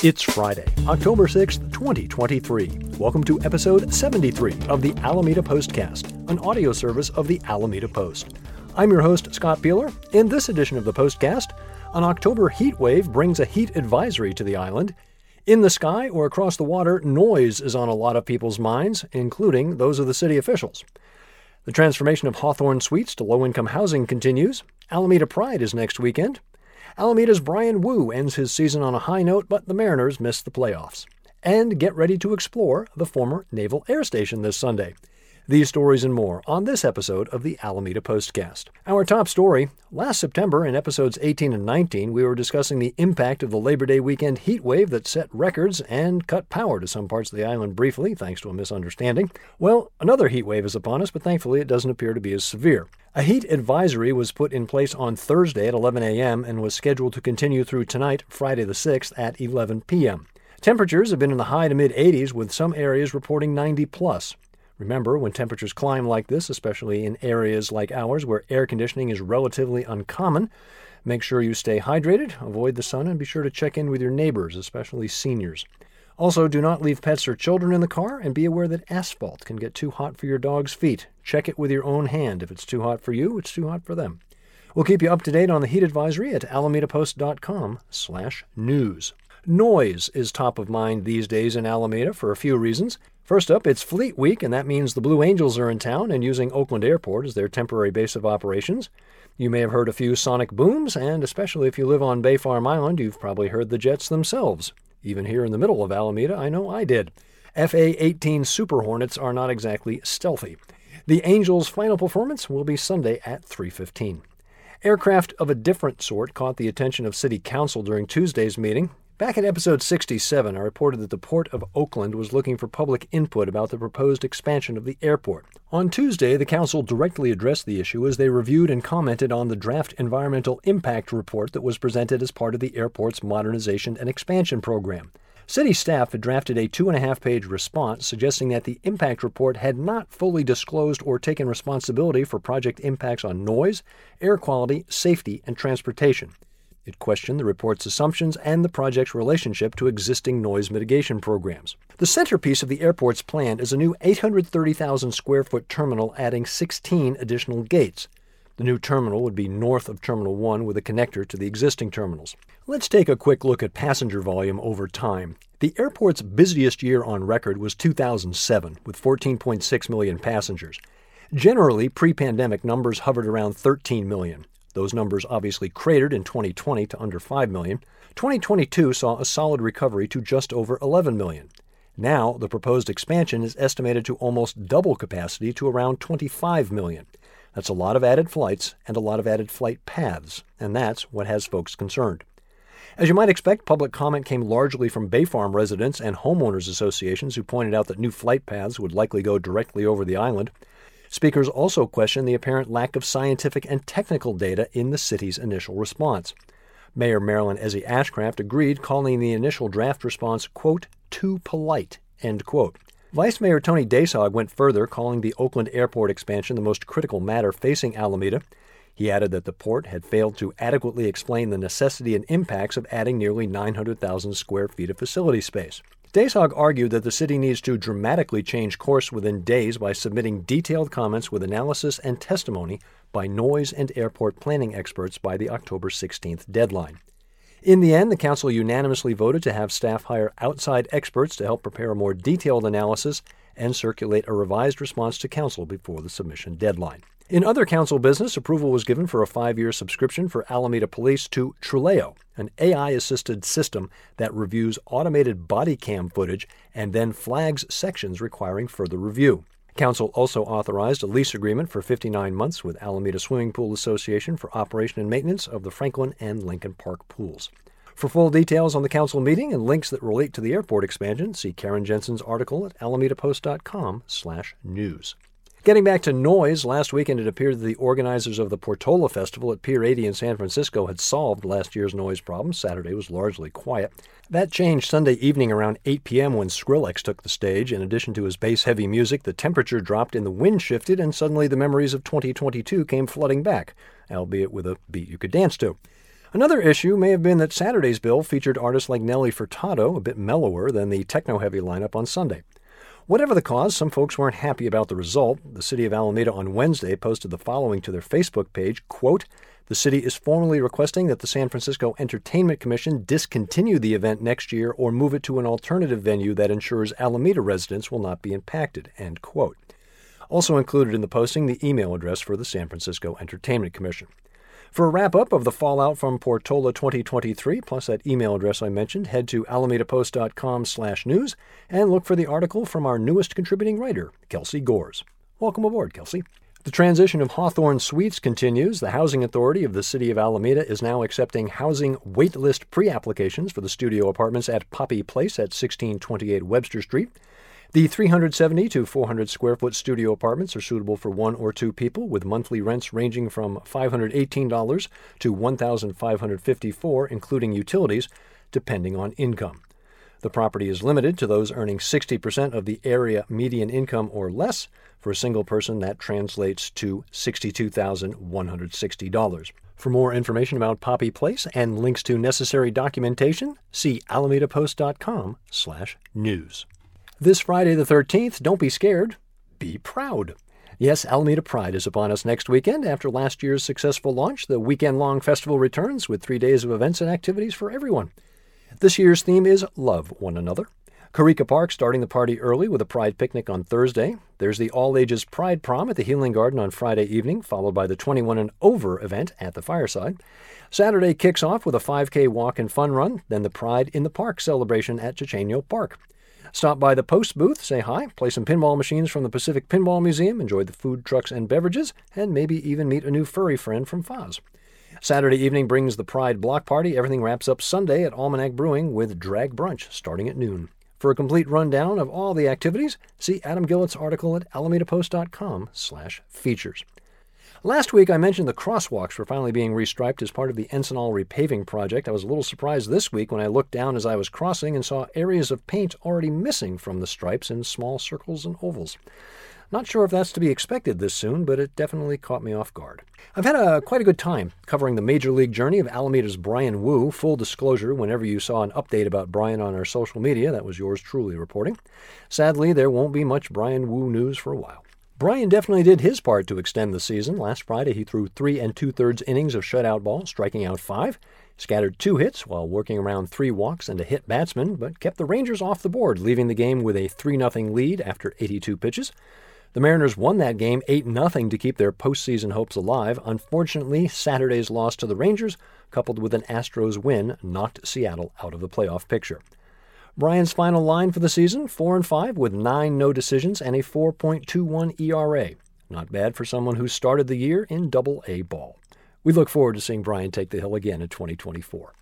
It's Friday, October 6th, 2023. Welcome to episode 73 of the Alameda Postcast, an audio service of the Alameda Post. I'm your host, Scott Peeler. In this edition of the Postcast, an October heat wave brings a heat advisory to the island. In the sky or across the water, noise is on a lot of people's minds, including those of the city officials. The transformation of Hawthorne Suites to low income housing continues. Alameda Pride is next weekend. Alameda's Bryan Woo ends his season on a high note, but the Mariners miss the playoffs. And get ready to explore the former Naval Air Station this Sunday. These stories and more on this episode of the Alameda Postcast. Our top story last September in episodes 18 and 19, we were discussing the impact of the Labor Day weekend heat wave that set records and cut power to some parts of the island briefly, thanks to a misunderstanding. Well, another heat wave is upon us, but thankfully it doesn't appear to be as severe. A heat advisory was put in place on Thursday at 11 a.m. and was scheduled to continue through tonight, Friday the 6th, at 11 p.m. Temperatures have been in the high to mid 80s, with some areas reporting 90 plus. Remember, when temperatures climb like this, especially in areas like ours where air conditioning is relatively uncommon, make sure you stay hydrated, avoid the sun, and be sure to check in with your neighbors, especially seniors. Also, do not leave pets or children in the car and be aware that asphalt can get too hot for your dog's feet. Check it with your own hand. If it's too hot for you, it's too hot for them. We'll keep you up to date on the heat advisory at alamedapost.com/news. Noise is top of mind these days in Alameda for a few reasons. First up, it's Fleet Week, and that means the Blue Angels are in town and using Oakland Airport as their temporary base of operations. You may have heard a few sonic booms, and especially if you live on Bay Farm Island, you've probably heard the jets themselves. Even here in the middle of Alameda, I know I did. FA 18 Super Hornets are not exactly stealthy. The Angels' final performance will be Sunday at 3:15. Aircraft of a different sort caught the attention of City Council during Tuesday's meeting. Back in episode 67, I reported that the Port of Oakland was looking for public input about the proposed expansion of the airport. On Tuesday, the Council directly addressed the issue as they reviewed and commented on the draft environmental impact report that was presented as part of the airport's modernization and expansion program. City staff had drafted a two and a half page response suggesting that the impact report had not fully disclosed or taken responsibility for project impacts on noise, air quality, safety, and transportation. It questioned the report's assumptions and the project's relationship to existing noise mitigation programs. The centerpiece of the airport's plan is a new 830,000 square foot terminal adding 16 additional gates. The new terminal would be north of Terminal 1 with a connector to the existing terminals. Let's take a quick look at passenger volume over time. The airport's busiest year on record was 2007, with 14.6 million passengers. Generally, pre pandemic numbers hovered around 13 million. Those numbers obviously cratered in 2020 to under 5 million. 2022 saw a solid recovery to just over 11 million. Now, the proposed expansion is estimated to almost double capacity to around 25 million. That's a lot of added flights and a lot of added flight paths, and that's what has folks concerned. As you might expect, public comment came largely from Bay Farm residents and homeowners associations who pointed out that new flight paths would likely go directly over the island. Speakers also questioned the apparent lack of scientific and technical data in the city's initial response. Mayor Marilyn Ezzy Ashcraft agreed, calling the initial draft response, quote, too polite, end quote. Vice Mayor Tony Daysog went further, calling the Oakland Airport expansion the most critical matter facing Alameda. He added that the port had failed to adequately explain the necessity and impacts of adding nearly 900,000 square feet of facility space. Daysog argued that the city needs to dramatically change course within days by submitting detailed comments with analysis and testimony by noise and airport planning experts by the October 16th deadline. In the end, the council unanimously voted to have staff hire outside experts to help prepare a more detailed analysis and circulate a revised response to council before the submission deadline. In other council business, approval was given for a five year subscription for Alameda Police to Truleo, an AI assisted system that reviews automated body cam footage and then flags sections requiring further review. Council also authorized a lease agreement for 59 months with Alameda Swimming Pool Association for operation and maintenance of the Franklin and Lincoln Park pools. For full details on the council meeting and links that relate to the airport expansion, see Karen Jensen's article at alamedapost.com/news. Getting back to noise, last weekend it appeared that the organizers of the Portola Festival at Pier 80 in San Francisco had solved last year's noise problem. Saturday was largely quiet. That changed Sunday evening around 8 p.m. when Skrillex took the stage. In addition to his bass heavy music, the temperature dropped and the wind shifted, and suddenly the memories of 2022 came flooding back, albeit with a beat you could dance to. Another issue may have been that Saturday's bill featured artists like Nelly Furtado, a bit mellower than the techno heavy lineup on Sunday. Whatever the cause, some folks weren't happy about the result. The city of Alameda on Wednesday posted the following to their Facebook page quote, The city is formally requesting that the San Francisco Entertainment Commission discontinue the event next year or move it to an alternative venue that ensures Alameda residents will not be impacted. End quote. Also included in the posting, the email address for the San Francisco Entertainment Commission. For a wrap up of the fallout from Portola 2023, plus that email address I mentioned, head to alamedapost.com slash news and look for the article from our newest contributing writer, Kelsey Gores. Welcome aboard, Kelsey. The transition of Hawthorne Suites continues. The Housing Authority of the City of Alameda is now accepting housing waitlist pre applications for the studio apartments at Poppy Place at 1628 Webster Street. The 370 to 400 square foot studio apartments are suitable for one or two people with monthly rents ranging from $518 to 1,554 including utilities depending on income. The property is limited to those earning 60% of the area median income or less. For a single person, that translates to $62,160. For more information about Poppy Place and links to necessary documentation, see alamedapost.com/news. This Friday the 13th, don't be scared, be proud. Yes, Alameda Pride is upon us next weekend. After last year's successful launch, the weekend long festival returns with three days of events and activities for everyone. This year's theme is Love One Another. Karika Park starting the party early with a Pride picnic on Thursday. There's the all ages Pride Prom at the Healing Garden on Friday evening, followed by the 21 and over event at the Fireside. Saturday kicks off with a 5K walk and fun run, then the Pride in the Park celebration at Chochenyo Park. Stop by the Post booth, say hi, play some pinball machines from the Pacific Pinball Museum, enjoy the food trucks and beverages, and maybe even meet a new furry friend from FAAS. Saturday evening brings the Pride Block Party. Everything wraps up Sunday at Almanac Brewing with Drag Brunch starting at noon. For a complete rundown of all the activities, see Adam Gillett's article at alamedapost.com/features. Last week, I mentioned the crosswalks were finally being restriped as part of the Encinal repaving project. I was a little surprised this week when I looked down as I was crossing and saw areas of paint already missing from the stripes in small circles and ovals. Not sure if that's to be expected this soon, but it definitely caught me off guard. I've had a quite a good time covering the major league journey of Alameda's Bryan Woo. Full disclosure, whenever you saw an update about Bryan on our social media, that was yours truly reporting. Sadly, there won't be much Bryan Woo news for a while. Bryan definitely did his part to extend the season. Last Friday, he threw three and two thirds innings of shutout ball, striking out five, scattered two hits while working around three walks and a hit batsman, but kept the Rangers off the board, leaving the game with a 3 0 lead after 82 pitches. The Mariners won that game 8 0 to keep their postseason hopes alive. Unfortunately, Saturday's loss to the Rangers, coupled with an Astros win, knocked Seattle out of the playoff picture. Bryan's final line for the season, 4 and 5 with 9 no decisions and a 4.21 ERA. Not bad for someone who started the year in double A ball. We look forward to seeing Bryan take the hill again in 2024.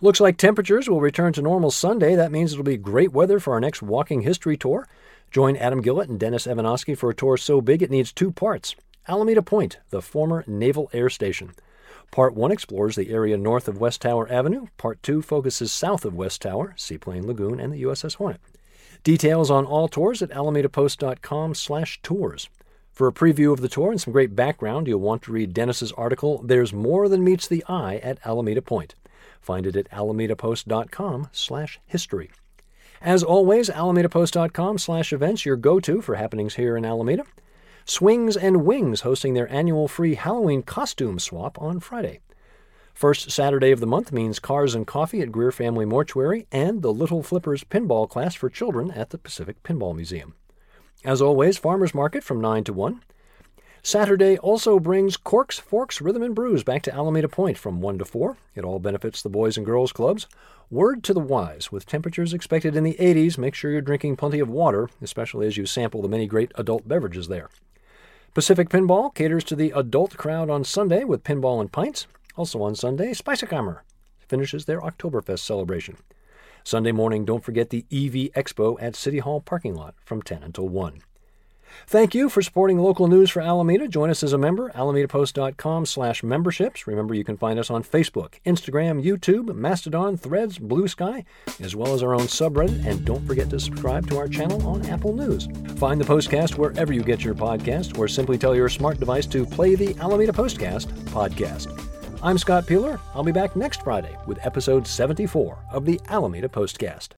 Looks like temperatures will return to normal Sunday. That means it'll be great weather for our next walking history tour. Join Adam Gillett and Dennis Evanosky for a tour so big it needs two parts. Alameda Point, the former Naval Air Station. Part 1 explores the area north of West Tower Avenue. Part 2 focuses south of West Tower, Seaplane Lagoon, and the USS Hornet. Details on all tours at alamedapost.com slash tours. For a preview of the tour and some great background, you'll want to read Dennis's article "There's More Than Meets the Eye at Alameda Point." Find it at alamedapost.com slash history. As always, alamedapost.com slash events, your go-to for happenings here in Alameda. Swings and Wings hosting their annual free Halloween costume swap on Friday. First Saturday of the month means cars and coffee at Greer Family Mortuary and the Little Flippers pinball class for children at the Pacific Pinball Museum. As always, Farmers Market from 9 to 1. Saturday also brings Corks, Forks, Rhythm and Brews back to Alameda Point from 1 to 4. It all benefits the Boys and Girls Clubs. Word to the wise, with temperatures expected in the 80s, make sure you're drinking plenty of water, especially as you sample the many great adult beverages there. Pacific Pinball caters to the adult crowd on Sunday with pinball and pints. Also on Sunday, Speisekammer finishes their Oktoberfest celebration. Sunday morning, don't forget the EV Expo at City Hall parking lot from 10 until 1. Thank you for supporting local news for Alameda. Join us as a member, alamedapost.com slash memberships. Remember, you can find us on Facebook, Instagram, YouTube, Mastodon, Threads, Blue Sky, as well as our own subreddit. And don't forget to subscribe to our channel on Apple News. Find the Postcast wherever you get your podcast, or simply tell your smart device to play the Alameda Postcast podcast. I'm Scott Peeler. I'll be back next Friday with episode 74 of the Alameda Postcast.